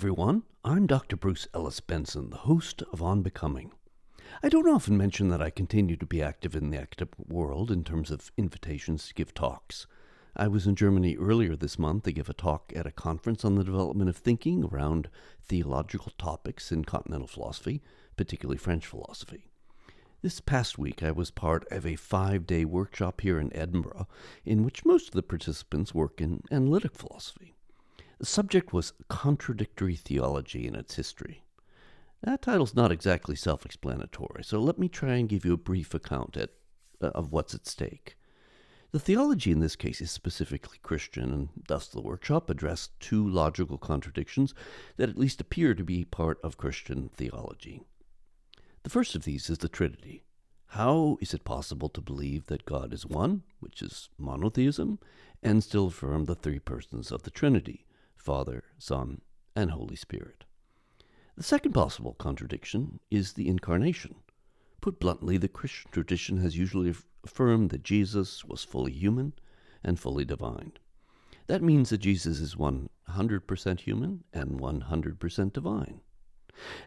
everyone. I'm Dr. Bruce Ellis Benson, the host of On Becoming. I don't often mention that I continue to be active in the academic world in terms of invitations to give talks. I was in Germany earlier this month to give a talk at a conference on the development of thinking around theological topics in continental philosophy, particularly French philosophy. This past week, I was part of a five day workshop here in Edinburgh, in which most of the participants work in analytic philosophy. The subject was Contradictory Theology and Its History. That title's not exactly self explanatory, so let me try and give you a brief account at, uh, of what's at stake. The theology in this case is specifically Christian, and thus the workshop addressed two logical contradictions that at least appear to be part of Christian theology. The first of these is the Trinity. How is it possible to believe that God is one, which is monotheism, and still affirm the three persons of the Trinity Father, Son, and Holy Spirit? The second possible contradiction is the Incarnation. Put bluntly, the Christian tradition has usually affirmed that Jesus was fully human and fully divine. That means that Jesus is 100% human and 100% divine.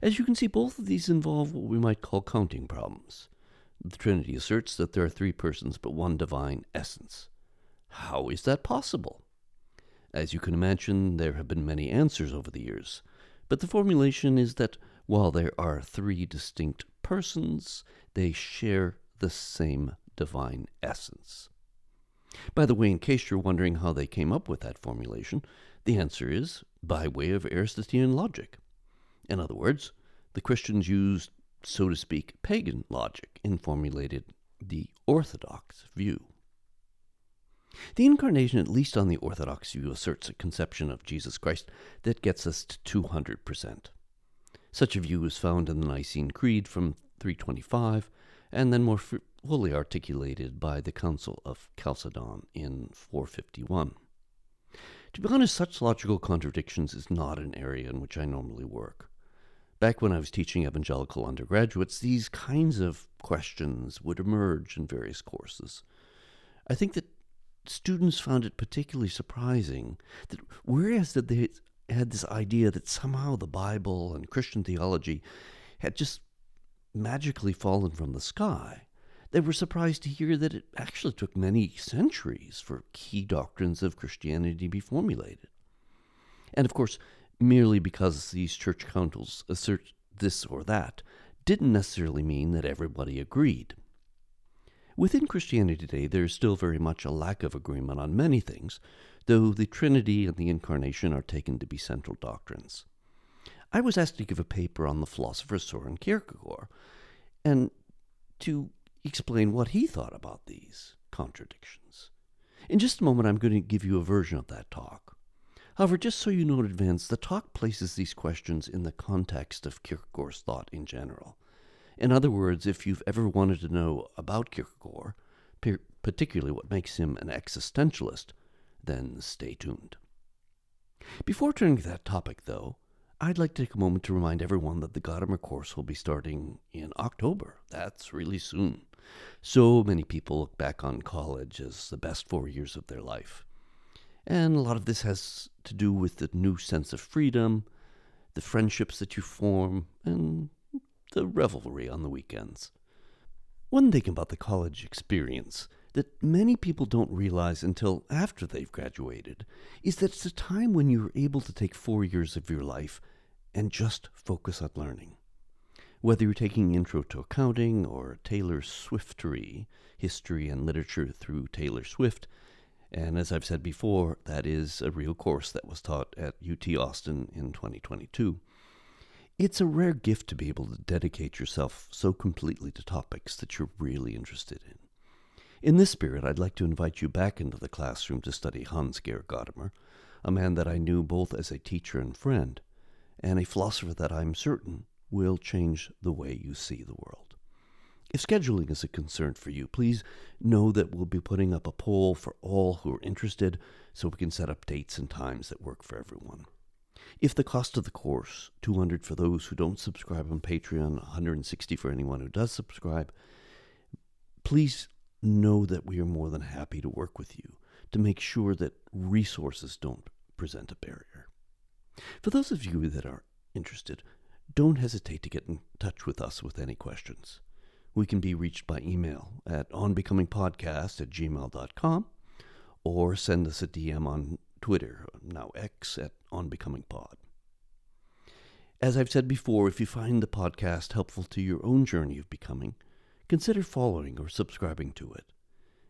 As you can see, both of these involve what we might call counting problems. The Trinity asserts that there are three persons but one divine essence. How is that possible? As you can imagine, there have been many answers over the years, but the formulation is that while there are three distinct persons, they share the same divine essence. By the way, in case you're wondering how they came up with that formulation, the answer is by way of Aristotelian logic. In other words, the Christians used, so to speak, pagan logic in formulated the Orthodox view. The Incarnation, at least on the Orthodox view, asserts a conception of Jesus Christ that gets us to 200%. Such a view is found in the Nicene Creed from 325 and then more fully articulated by the Council of Chalcedon in 451. To be honest, such logical contradictions is not an area in which I normally work. Back when I was teaching evangelical undergraduates, these kinds of questions would emerge in various courses. I think that students found it particularly surprising that whereas that they had this idea that somehow the Bible and Christian theology had just magically fallen from the sky, they were surprised to hear that it actually took many centuries for key doctrines of Christianity to be formulated. And of course, merely because these church councils assert this or that didn't necessarily mean that everybody agreed. Within Christianity today, there is still very much a lack of agreement on many things, though the Trinity and the Incarnation are taken to be central doctrines. I was asked to give a paper on the philosopher Soren Kierkegaard and to explain what he thought about these contradictions. In just a moment, I'm going to give you a version of that talk. However, just so you know in advance, the talk places these questions in the context of Kierkegaard's thought in general. In other words, if you've ever wanted to know about Kierkegaard, particularly what makes him an existentialist, then stay tuned. Before turning to that topic, though, I'd like to take a moment to remind everyone that the Gadamer course will be starting in October. That's really soon. So many people look back on college as the best four years of their life. And a lot of this has to do with the new sense of freedom, the friendships that you form, and the revelry on the weekends. One thing about the college experience that many people don't realize until after they've graduated is that it's a time when you're able to take four years of your life and just focus on learning. Whether you're taking Intro to Accounting or Taylor Swiftery, History and Literature through Taylor Swift, and as I've said before, that is a real course that was taught at UT Austin in 2022. It's a rare gift to be able to dedicate yourself so completely to topics that you're really interested in. In this spirit, I'd like to invite you back into the classroom to study Hans Georg Gadamer, a man that I knew both as a teacher and friend, and a philosopher that I'm certain will change the way you see the world. If scheduling is a concern for you, please know that we'll be putting up a poll for all who are interested so we can set up dates and times that work for everyone. If the cost of the course, 200 for those who don't subscribe on Patreon, 160 for anyone who does subscribe, please know that we are more than happy to work with you to make sure that resources don't present a barrier. For those of you that are interested, don't hesitate to get in touch with us with any questions. We can be reached by email at onbecomingpodcast at gmail.com or send us a DM on Twitter, now X, at onbecomingpod. As I've said before, if you find the podcast helpful to your own journey of becoming, consider following or subscribing to it.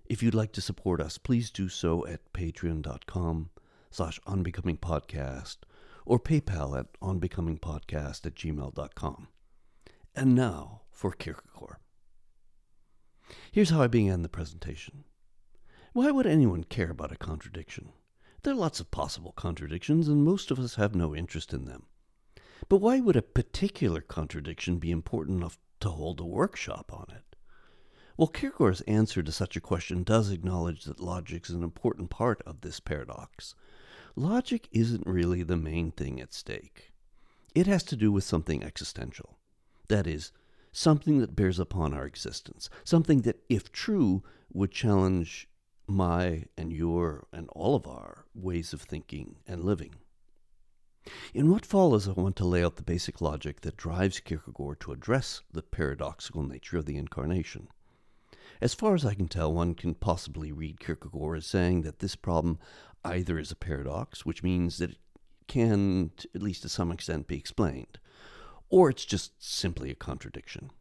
If you'd like to support us, please do so at patreon.com slash onbecomingpodcast or PayPal at onbecomingpodcast at gmail.com. And now for Kierkegaard. Here's how I began the presentation. Why would anyone care about a contradiction? There are lots of possible contradictions, and most of us have no interest in them. But why would a particular contradiction be important enough to hold a workshop on it? Well, Kierkegaard's answer to such a question does acknowledge that logic is an important part of this paradox. Logic isn't really the main thing at stake. It has to do with something existential. That is, something that bears upon our existence, something that, if true, would challenge my and your and all of our ways of thinking and living. In what follows, I want to lay out the basic logic that drives Kierkegaard to address the paradoxical nature of the incarnation. As far as I can tell, one can possibly read Kierkegaard as saying that this problem either is a paradox, which means that it can, at least to some extent, be explained, or it's just simply a contradiction.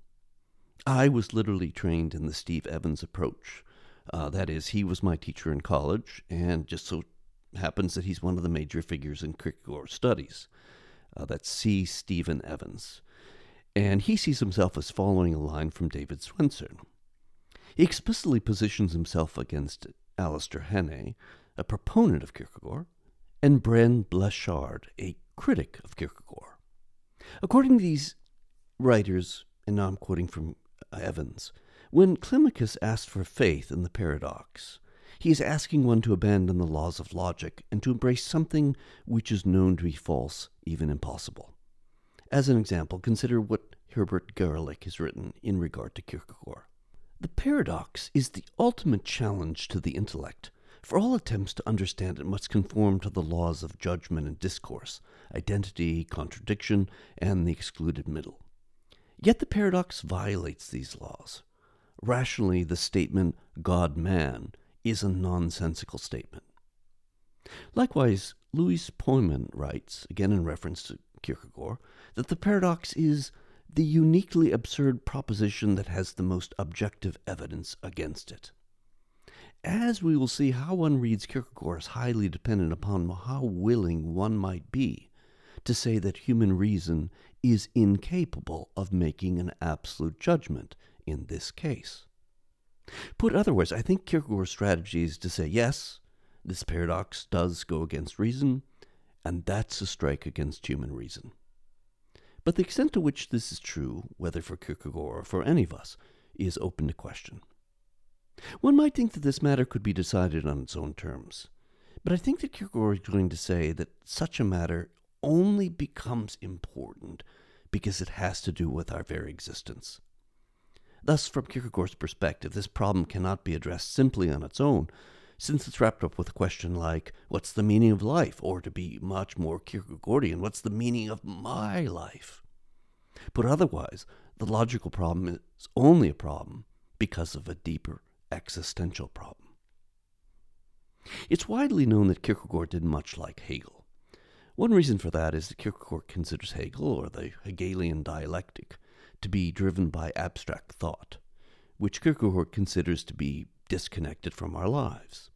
I was literally trained in the Steve Evans approach. Uh, that is, he was my teacher in college, and just so happens that he's one of the major figures in Kierkegaard studies. Uh, that's C. Stephen Evans. And he sees himself as following a line from David Swenson. He explicitly positions himself against Alastair Hannay, a proponent of Kierkegaard, and Brand Blanshard, a critic of Kierkegaard. According to these writers, and now I'm quoting from Evans, when Climacus asked for faith in the paradox, he is asking one to abandon the laws of logic and to embrace something which is known to be false, even impossible. As an example, consider what Herbert Garelick has written in regard to Kierkegaard. The paradox is the ultimate challenge to the intellect, for all attempts to understand it must conform to the laws of judgment and discourse, identity, contradiction, and the excluded middle. Yet the paradox violates these laws. Rationally, the statement God man is a nonsensical statement. Likewise, Louis Pojman writes, again in reference to Kierkegaard, that the paradox is the uniquely absurd proposition that has the most objective evidence against it. As we will see, how one reads Kierkegaard is highly dependent upon how willing one might be to say that human reason is incapable of making an absolute judgment in this case. Put otherwise, I think Kierkegaard's strategy is to say, yes, this paradox does go against reason, and that's a strike against human reason. But the extent to which this is true, whether for Kierkegaard or for any of us, is open to question. One might think that this matter could be decided on its own terms, but I think that Kierkegaard is going to say that such a matter only becomes important because it has to do with our very existence. Thus, from Kierkegaard's perspective, this problem cannot be addressed simply on its own, since it's wrapped up with a question like, What's the meaning of life? Or to be much more Kierkegaardian, What's the meaning of my life? But otherwise, the logical problem is only a problem because of a deeper existential problem. It's widely known that Kierkegaard did much like Hegel. One reason for that is that Kierkegaard considers Hegel, or the Hegelian dialectic, to be driven by abstract thought, which Kierkegaard considers to be disconnected from our lives.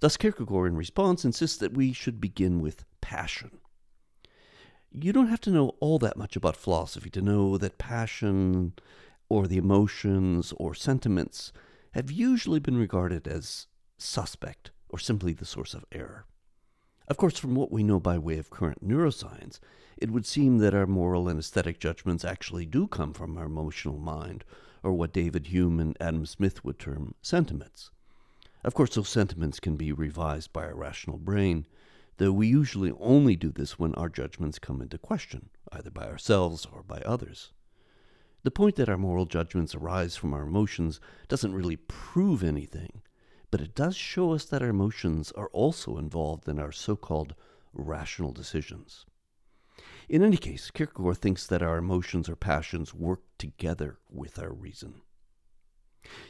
Thus, Kierkegaard, in response, insists that we should begin with passion. You don't have to know all that much about philosophy to know that passion, or the emotions, or sentiments have usually been regarded as suspect or simply the source of error. Of course, from what we know by way of current neuroscience, it would seem that our moral and aesthetic judgments actually do come from our emotional mind, or what David Hume and Adam Smith would term sentiments. Of course, those sentiments can be revised by our rational brain, though we usually only do this when our judgments come into question, either by ourselves or by others. The point that our moral judgments arise from our emotions doesn't really prove anything, but it does show us that our emotions are also involved in our so called rational decisions. In any case, Kierkegaard thinks that our emotions or passions work together with our reason.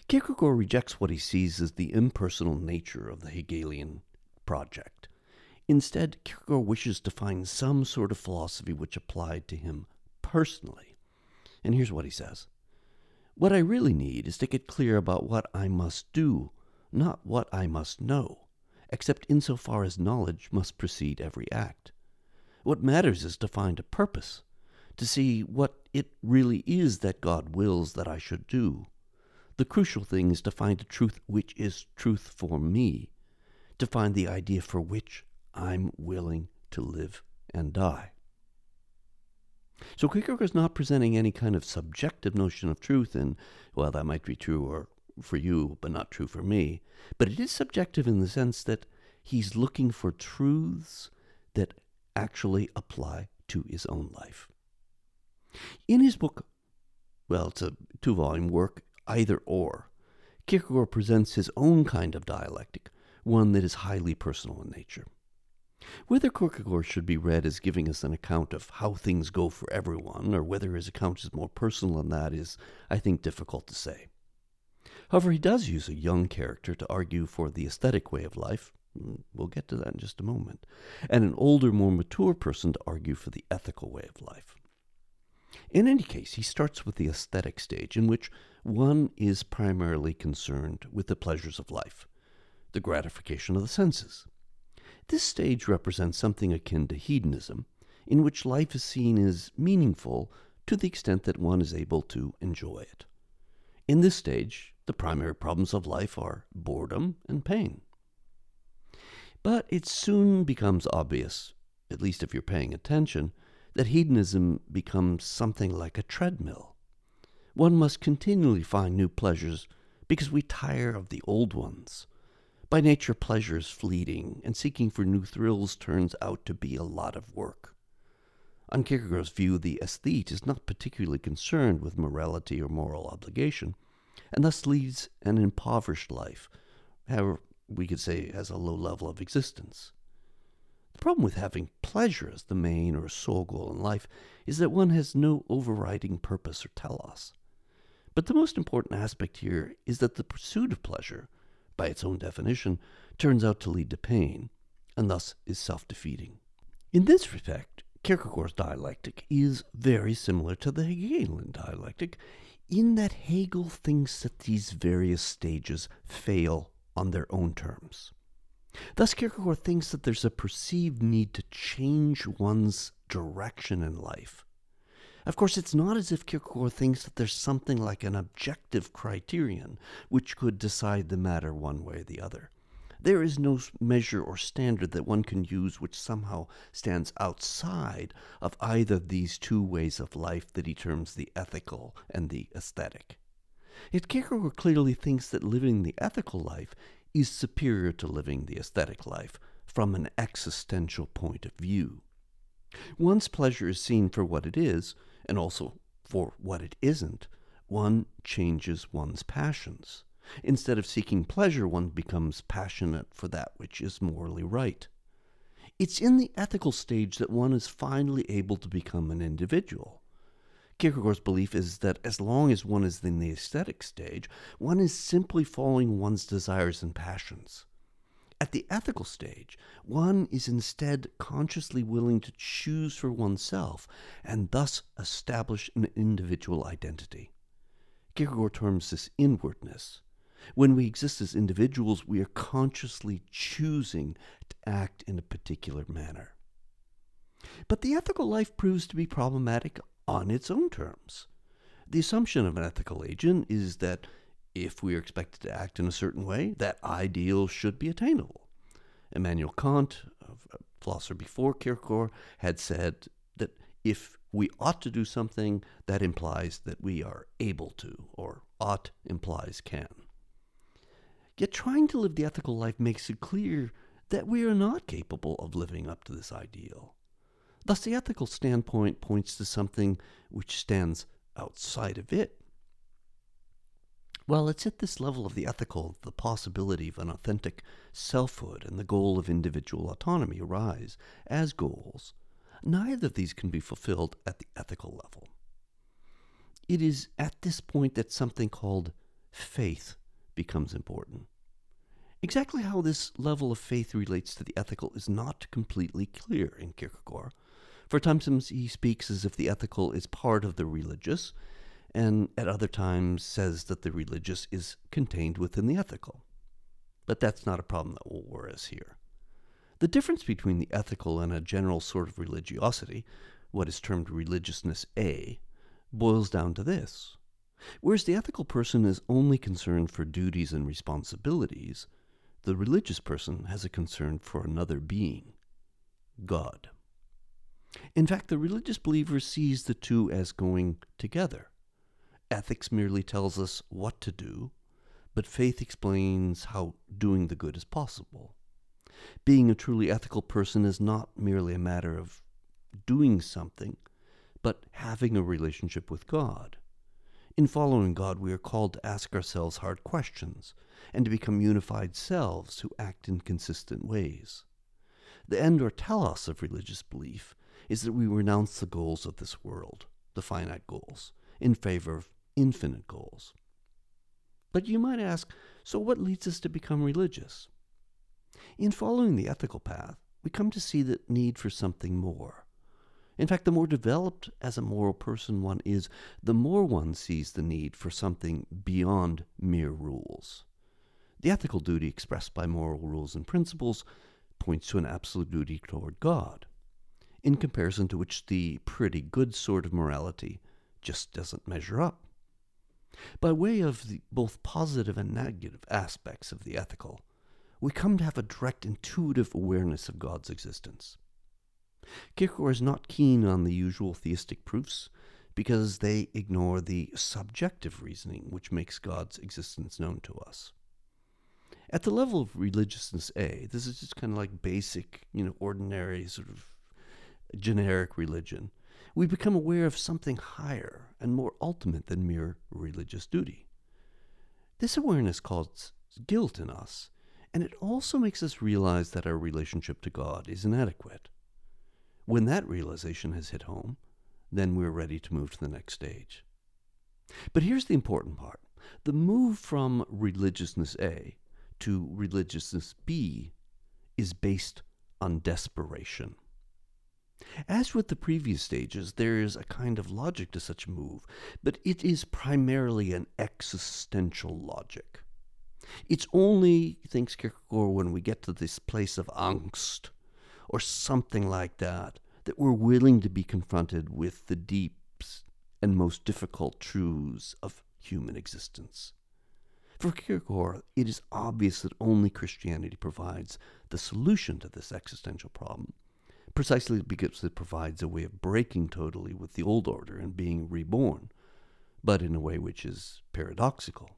Kierkegaard rejects what he sees as the impersonal nature of the Hegelian project. Instead, Kierkegaard wishes to find some sort of philosophy which applied to him personally. And here's what he says What I really need is to get clear about what I must do, not what I must know, except insofar as knowledge must precede every act. What matters is to find a purpose, to see what it really is that God wills that I should do. The crucial thing is to find a truth which is truth for me, to find the idea for which I'm willing to live and die. So Kierkegaard is not presenting any kind of subjective notion of truth, and, well, that might be true or for you, but not true for me. But it is subjective in the sense that he's looking for truths that actually apply to his own life. In his book, well, it's a two volume work, Either or, Kierkegaard presents his own kind of dialectic, one that is highly personal in nature. Whether Kierkegaard should be read as giving us an account of how things go for everyone, or whether his account is more personal than that, is, I think, difficult to say. However, he does use a young character to argue for the aesthetic way of life. Mm, we'll get to that in just a moment. And an older, more mature person to argue for the ethical way of life. In any case, he starts with the aesthetic stage, in which one is primarily concerned with the pleasures of life, the gratification of the senses. This stage represents something akin to hedonism, in which life is seen as meaningful to the extent that one is able to enjoy it. In this stage, the primary problems of life are boredom and pain. But it soon becomes obvious, at least if you're paying attention, that hedonism becomes something like a treadmill. One must continually find new pleasures because we tire of the old ones. By nature, pleasure is fleeting, and seeking for new thrills turns out to be a lot of work. On Kierkegaard's view, the aesthete is not particularly concerned with morality or moral obligation, and thus leads an impoverished life, however, we could say has a low level of existence. The problem with having pleasure as the main or sole goal in life is that one has no overriding purpose or telos. But the most important aspect here is that the pursuit of pleasure by its own definition, turns out to lead to pain, and thus is self defeating. In this respect, Kierkegaard's dialectic is very similar to the Hegelian dialectic, in that Hegel thinks that these various stages fail on their own terms. Thus, Kierkegaard thinks that there's a perceived need to change one's direction in life, of course, it's not as if Kierkegaard thinks that there's something like an objective criterion which could decide the matter one way or the other. There is no measure or standard that one can use which somehow stands outside of either of these two ways of life that he terms the ethical and the aesthetic. Yet Kierkegaard clearly thinks that living the ethical life is superior to living the aesthetic life from an existential point of view. Once pleasure is seen for what it is, and also for what it isn't, one changes one's passions. Instead of seeking pleasure, one becomes passionate for that which is morally right. It's in the ethical stage that one is finally able to become an individual. Kierkegaard's belief is that as long as one is in the aesthetic stage, one is simply following one's desires and passions. At the ethical stage, one is instead consciously willing to choose for oneself and thus establish an individual identity. Kierkegaard terms this inwardness. When we exist as individuals, we are consciously choosing to act in a particular manner. But the ethical life proves to be problematic on its own terms. The assumption of an ethical agent is that if we are expected to act in a certain way, that ideal should be attainable. Immanuel Kant, a uh, philosopher before Kierkegaard, had said that if we ought to do something, that implies that we are able to, or ought implies can. Yet trying to live the ethical life makes it clear that we are not capable of living up to this ideal. Thus, the ethical standpoint points to something which stands outside of it. Well, it's at this level of the ethical the possibility of an authentic selfhood and the goal of individual autonomy arise as goals. neither of these can be fulfilled at the ethical level. It is at this point that something called faith becomes important. Exactly how this level of faith relates to the ethical is not completely clear in Kierkegaard. For times he speaks as if the ethical is part of the religious, and at other times says that the religious is contained within the ethical. But that's not a problem that will worry us here. The difference between the ethical and a general sort of religiosity, what is termed religiousness A, boils down to this. Whereas the ethical person is only concerned for duties and responsibilities, the religious person has a concern for another being, God. In fact, the religious believer sees the two as going together. Ethics merely tells us what to do, but faith explains how doing the good is possible. Being a truly ethical person is not merely a matter of doing something, but having a relationship with God. In following God, we are called to ask ourselves hard questions and to become unified selves who act in consistent ways. The end or telos of religious belief is that we renounce the goals of this world, the finite goals, in favor of infinite goals. But you might ask so what leads us to become religious? In following the ethical path, we come to see the need for something more. In fact, the more developed as a moral person one is, the more one sees the need for something beyond mere rules. The ethical duty expressed by moral rules and principles points to an absolute duty toward God, in comparison to which the pretty good sort of morality just doesn't measure up. By way of the both positive and negative aspects of the ethical, we come to have a direct intuitive awareness of God's existence. Kierkegaard is not keen on the usual theistic proofs because they ignore the subjective reasoning which makes God's existence known to us. At the level of religiousness A, this is just kind of like basic, you know, ordinary sort of generic religion. We become aware of something higher and more ultimate than mere religious duty. This awareness causes guilt in us, and it also makes us realize that our relationship to God is inadequate. When that realization has hit home, then we're ready to move to the next stage. But here's the important part the move from religiousness A to religiousness B is based on desperation. As with the previous stages, there is a kind of logic to such a move, but it is primarily an existential logic. It's only, thinks Kierkegaard, when we get to this place of angst, or something like that, that we're willing to be confronted with the deeps and most difficult truths of human existence. For Kierkegaard, it is obvious that only Christianity provides the solution to this existential problem, precisely because it provides a way of breaking totally with the old order and being reborn, but in a way which is paradoxical.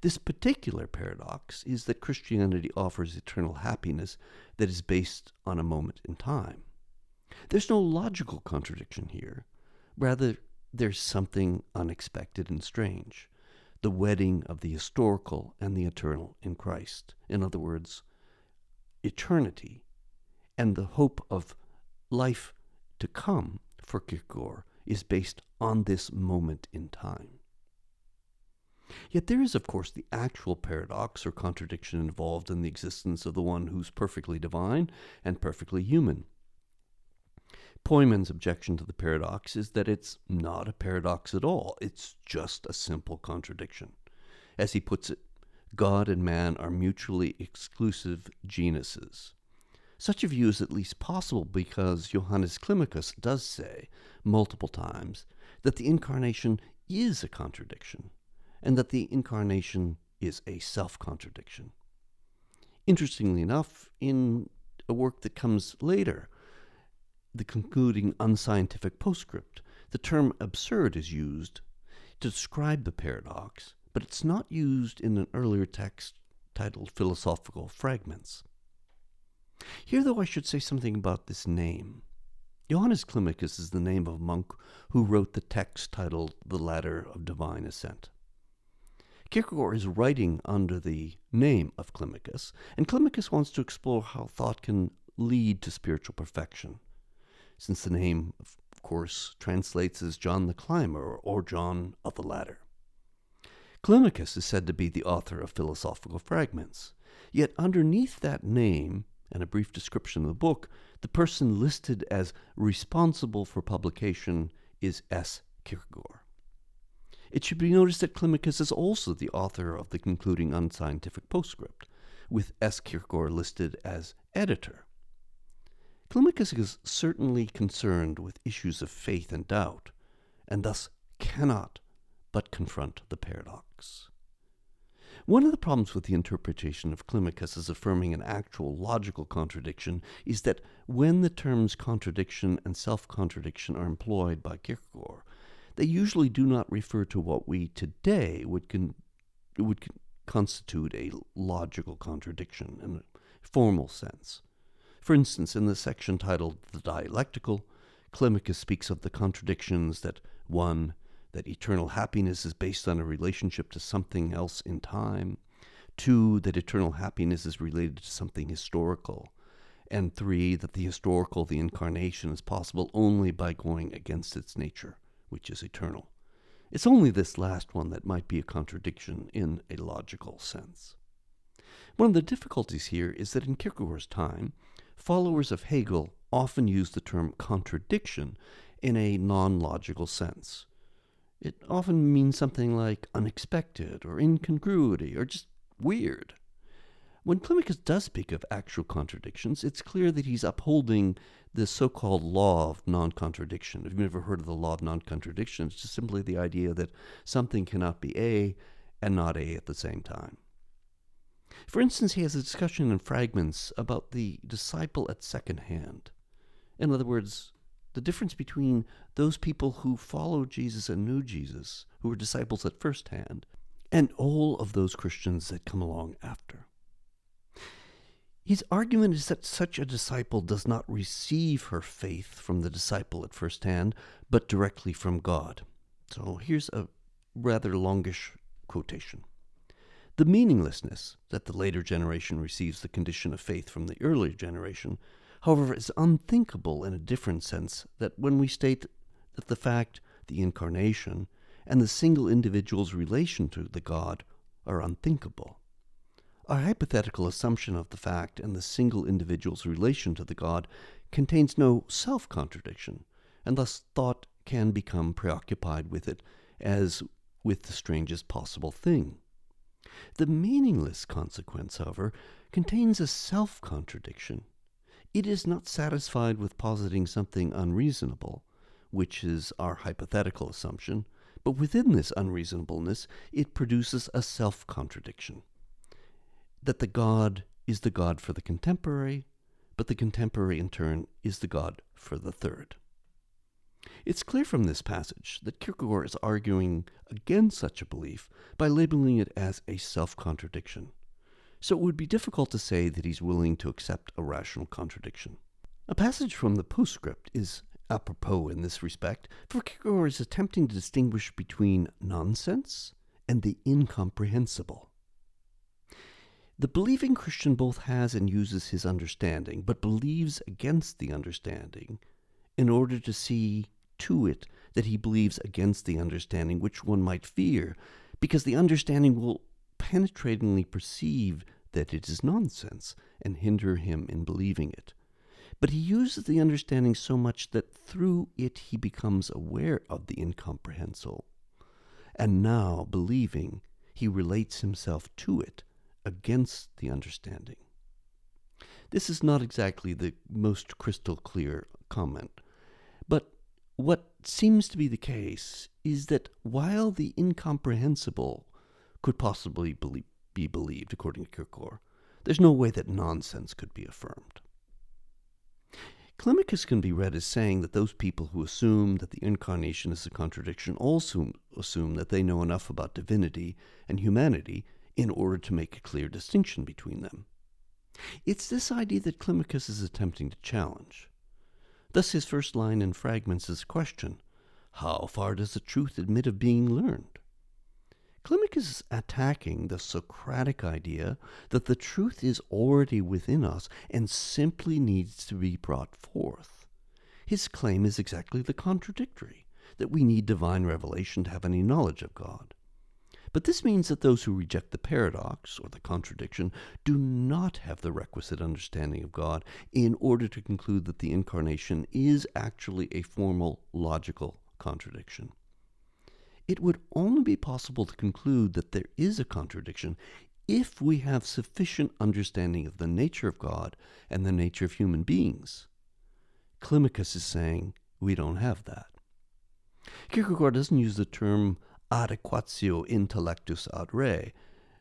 This particular paradox is that Christianity offers eternal happiness that is based on a moment in time. There's no logical contradiction here. Rather, there's something unexpected and strange the wedding of the historical and the eternal in Christ. In other words, eternity and the hope of life to come for Kierkegaard is based on this moment in time. Yet there is, of course, the actual paradox or contradiction involved in the existence of the one who's perfectly divine and perfectly human. Pojman's objection to the paradox is that it's not a paradox at all, it's just a simple contradiction. As he puts it, God and man are mutually exclusive genuses. Such a view is at least possible because Johannes Climacus does say, multiple times, that the incarnation is a contradiction and that the incarnation is a self contradiction. Interestingly enough, in a work that comes later, the concluding unscientific postscript, the term absurd is used to describe the paradox, but it's not used in an earlier text titled Philosophical Fragments. Here, though, I should say something about this name. Johannes Climacus is the name of a monk who wrote the text titled The Ladder of Divine Ascent. Kierkegaard is writing under the name of Climacus, and Climacus wants to explore how thought can lead to spiritual perfection. since the name, of course, translates as John the Climber or John of the Ladder. Climacus is said to be the author of Philosophical Fragments, yet underneath that name and a brief description of the book, the person listed as responsible for publication is S. Kierkegaard. It should be noticed that Climacus is also the author of the concluding unscientific postscript, with S. Kierkegaard listed as editor. Climacus is certainly concerned with issues of faith and doubt, and thus cannot but confront the paradox. One of the problems with the interpretation of Climacus as affirming an actual logical contradiction is that when the terms contradiction and self contradiction are employed by Kierkegaard, they usually do not refer to what we today would, con- would con- constitute a logical contradiction in a formal sense. For instance, in the section titled The Dialectical, Climacus speaks of the contradictions that 1. That eternal happiness is based on a relationship to something else in time. 2. That eternal happiness is related to something historical. And 3. That the historical, the incarnation, is possible only by going against its nature, which is eternal. It's only this last one that might be a contradiction in a logical sense. One of the difficulties here is that in Kierkegaard's time, followers of Hegel often used the term contradiction in a non logical sense. It often means something like unexpected or incongruity or just weird. When Climacus does speak of actual contradictions, it's clear that he's upholding the so called law of non contradiction. If you've never heard of the law of non contradiction, it's just simply the idea that something cannot be A and not A at the same time. For instance, he has a discussion in fragments about the disciple at second hand. In other words, the difference between those people who followed Jesus and knew Jesus, who were disciples at first hand, and all of those Christians that come along after. His argument is that such a disciple does not receive her faith from the disciple at first hand, but directly from God. So here's a rather longish quotation. The meaninglessness that the later generation receives the condition of faith from the earlier generation, however, is unthinkable in a different sense that when we state that the fact, the incarnation, and the single individual's relation to the God are unthinkable. Our hypothetical assumption of the fact and the single individual's relation to the God contains no self contradiction, and thus thought can become preoccupied with it as with the strangest possible thing. The meaningless consequence, however, contains a self contradiction. It is not satisfied with positing something unreasonable, which is our hypothetical assumption, but within this unreasonableness it produces a self contradiction. That the God is the God for the contemporary, but the contemporary in turn is the God for the third. It's clear from this passage that Kierkegaard is arguing against such a belief by labeling it as a self contradiction. So it would be difficult to say that he's willing to accept a rational contradiction. A passage from the postscript is apropos in this respect, for Kierkegaard is attempting to distinguish between nonsense and the incomprehensible. The believing Christian both has and uses his understanding, but believes against the understanding in order to see to it that he believes against the understanding which one might fear, because the understanding will penetratingly perceive that it is nonsense and hinder him in believing it. But he uses the understanding so much that through it he becomes aware of the incomprehensible. And now, believing, he relates himself to it against the understanding. This is not exactly the most crystal clear comment, but what seems to be the case is that while the incomprehensible could possibly be believed, according to Kierkegaard, there's no way that nonsense could be affirmed. Climacus can be read as saying that those people who assume that the incarnation is a contradiction also assume that they know enough about divinity and humanity in order to make a clear distinction between them. It's this idea that Climacus is attempting to challenge. Thus, his first line in Fragments is a question How far does the truth admit of being learned? Climacus is attacking the Socratic idea that the truth is already within us and simply needs to be brought forth. His claim is exactly the contradictory that we need divine revelation to have any knowledge of God. But this means that those who reject the paradox, or the contradiction, do not have the requisite understanding of God in order to conclude that the incarnation is actually a formal logical contradiction. It would only be possible to conclude that there is a contradiction if we have sufficient understanding of the nature of God and the nature of human beings. Climacus is saying we don't have that. Kierkegaard doesn't use the term adequatio intellectus ad re,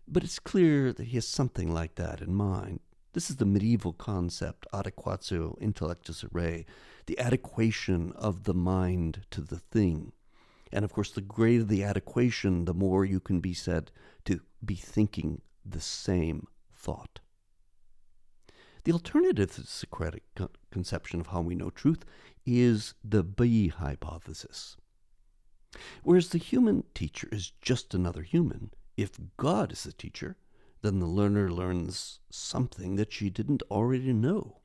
but it's clear that he has something like that in mind. This is the medieval concept, adequatio intellectus ad re, the adequation of the mind to the thing. And of course, the greater the adequation, the more you can be said to be thinking the same thought. The alternative to the Socratic conception of how we know truth is the B hypothesis. Whereas the human teacher is just another human, if God is the teacher, then the learner learns something that she didn't already know.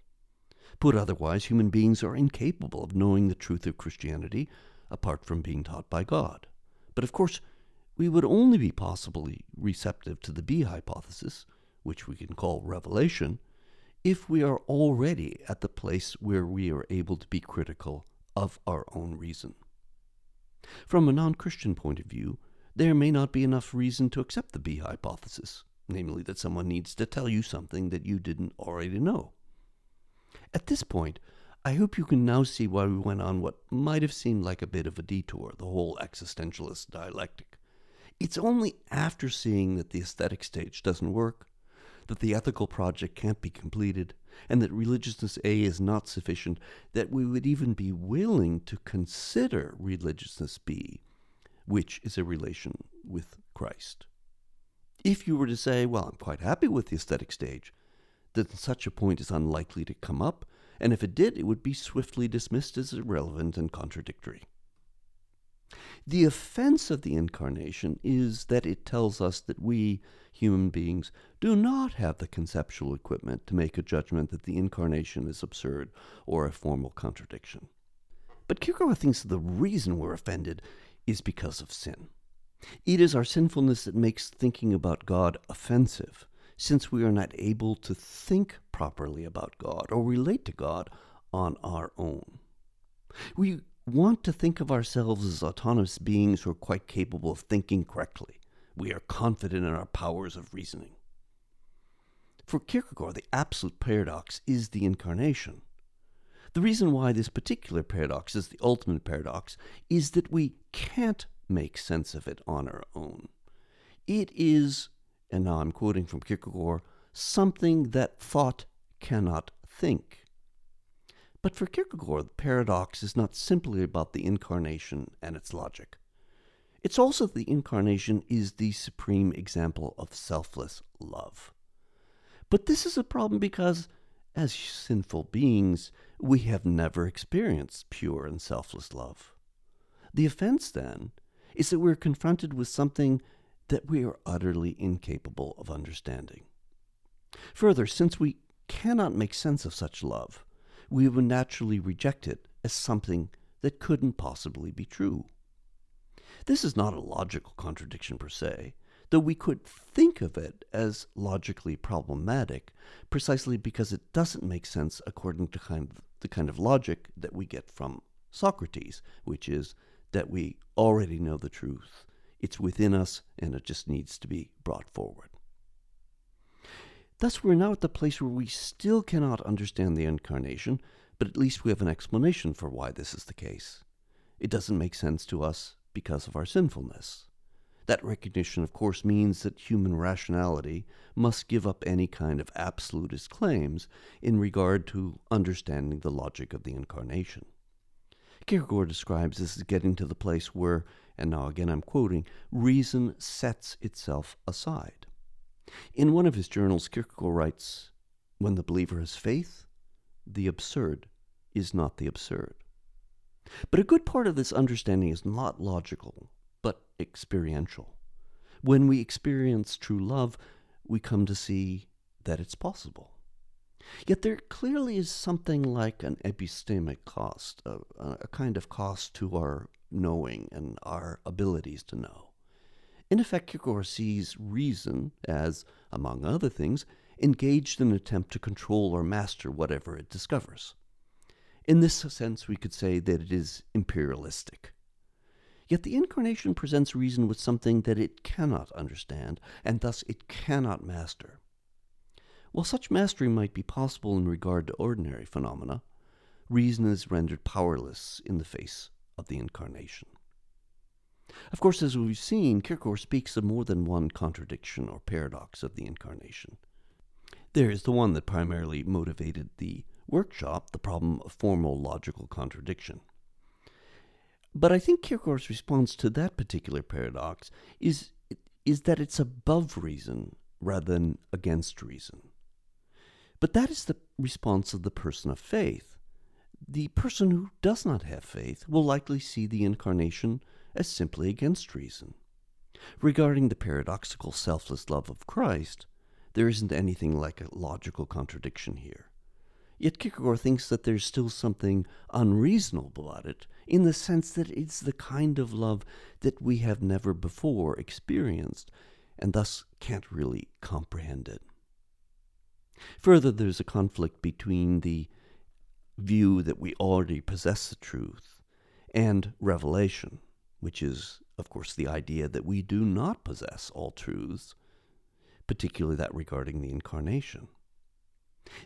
Put otherwise, human beings are incapable of knowing the truth of Christianity apart from being taught by God. But of course, we would only be possibly receptive to the B hypothesis, which we can call revelation, if we are already at the place where we are able to be critical of our own reason. From a non Christian point of view, there may not be enough reason to accept the B hypothesis, namely that someone needs to tell you something that you didn't already know. At this point, I hope you can now see why we went on what might have seemed like a bit of a detour, the whole existentialist dialectic. It's only after seeing that the aesthetic stage doesn't work, that the ethical project can't be completed, and that religiousness A is not sufficient, that we would even be willing to consider religiousness B, which is a relation with Christ. If you were to say, well, I'm quite happy with the aesthetic stage, then such a point is unlikely to come up, and if it did, it would be swiftly dismissed as irrelevant and contradictory. The offense of the incarnation is that it tells us that we, human beings, do not have the conceptual equipment to make a judgment that the incarnation is absurd or a formal contradiction. But Kierkegaard thinks the reason we're offended is because of sin. It is our sinfulness that makes thinking about God offensive, since we are not able to think properly about God or relate to God on our own. We want to think of ourselves as autonomous beings who are quite capable of thinking correctly. We are confident in our powers of reasoning. For Kierkegaard, the absolute paradox is the incarnation. The reason why this particular paradox is the ultimate paradox is that we can't make sense of it on our own. It is, and now I'm quoting from Kierkegaard, something that thought cannot think. But for Kierkegaard, the paradox is not simply about the incarnation and its logic. It's also that the incarnation is the supreme example of selfless love. But this is a problem because, as sinful beings, we have never experienced pure and selfless love. The offense, then, is that we're confronted with something that we are utterly incapable of understanding. Further, since we cannot make sense of such love, we would naturally reject it as something that couldn't possibly be true. This is not a logical contradiction per se, though we could think of it as logically problematic precisely because it doesn't make sense according to kind of the kind of logic that we get from Socrates, which is that we already know the truth. It's within us and it just needs to be brought forward. Thus, we're now at the place where we still cannot understand the incarnation, but at least we have an explanation for why this is the case. It doesn't make sense to us because of our sinfulness. That recognition, of course, means that human rationality must give up any kind of absolutist claims in regard to understanding the logic of the incarnation. Kierkegaard describes this as getting to the place where, and now again I'm quoting, reason sets itself aside. In one of his journals, Kierkegaard writes When the believer has faith, the absurd is not the absurd. But a good part of this understanding is not logical, but experiential. When we experience true love, we come to see that it's possible. Yet there clearly is something like an epistemic cost, a, a kind of cost to our knowing and our abilities to know. In effect, Kierkegaard sees reason as, among other things, engaged in an attempt to control or master whatever it discovers. In this sense, we could say that it is imperialistic. Yet the incarnation presents reason with something that it cannot understand, and thus it cannot master. While such mastery might be possible in regard to ordinary phenomena, reason is rendered powerless in the face of the incarnation. Of course, as we've seen, Kierkegaard speaks of more than one contradiction or paradox of the incarnation. There is the one that primarily motivated the workshop, the problem of formal logical contradiction. But I think Kierkegaard's response to that particular paradox is, is that it's above reason rather than against reason. But that is the response of the person of faith. The person who does not have faith will likely see the incarnation as simply against reason. Regarding the paradoxical selfless love of Christ, there isn't anything like a logical contradiction here. Yet Kierkegaard thinks that there's still something unreasonable about it, in the sense that it's the kind of love that we have never before experienced, and thus can't really comprehend it. Further, there's a conflict between the view that we already possess the truth and revelation, which is, of course, the idea that we do not possess all truths, particularly that regarding the incarnation.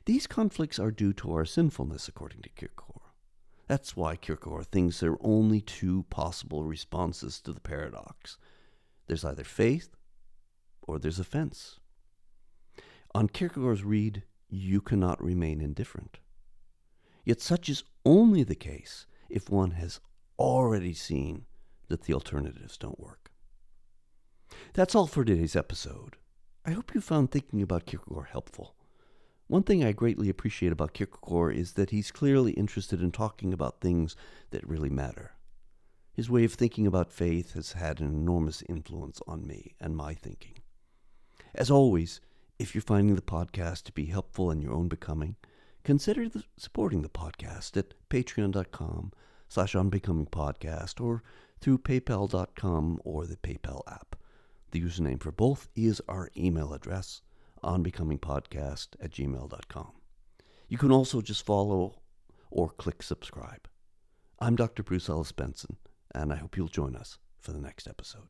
These conflicts are due to our sinfulness, according to Kierkegaard. That's why Kierkegaard thinks there are only two possible responses to the paradox there's either faith or there's offense. On Kierkegaard's read, you cannot remain indifferent. Yet such is only the case if one has already seen that the alternatives don't work. That's all for today's episode. I hope you found thinking about Kierkegaard helpful. One thing I greatly appreciate about Kierkegaard is that he's clearly interested in talking about things that really matter. His way of thinking about faith has had an enormous influence on me and my thinking. As always, if you're finding the podcast to be helpful in your own becoming, consider the, supporting the podcast at patreon.com slash onbecomingpodcast or through paypal.com or the PayPal app. The username for both is our email address, onbecomingpodcast at gmail.com. You can also just follow or click subscribe. I'm Dr. Bruce Ellis Benson, and I hope you'll join us for the next episode.